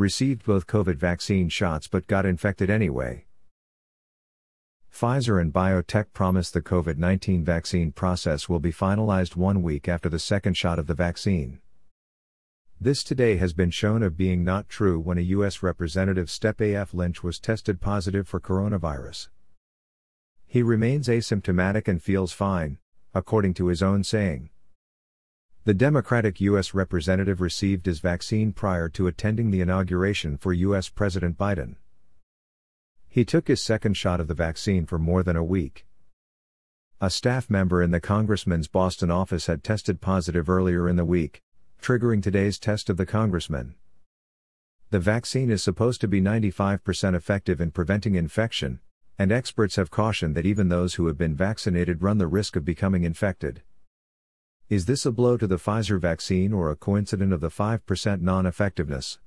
received both COVID vaccine shots but got infected anyway. Pfizer and BioNTech promise the COVID 19 vaccine process will be finalized one week after the second shot of the vaccine. This today has been shown of being not true when a U.S. Representative Stephen F. Lynch was tested positive for coronavirus. He remains asymptomatic and feels fine, according to his own saying. The Democratic U.S. Representative received his vaccine prior to attending the inauguration for U.S. President Biden. He took his second shot of the vaccine for more than a week. A staff member in the congressman's Boston office had tested positive earlier in the week, triggering today's test of the congressman. The vaccine is supposed to be 95% effective in preventing infection, and experts have cautioned that even those who have been vaccinated run the risk of becoming infected. Is this a blow to the Pfizer vaccine or a coincidence of the 5% non effectiveness?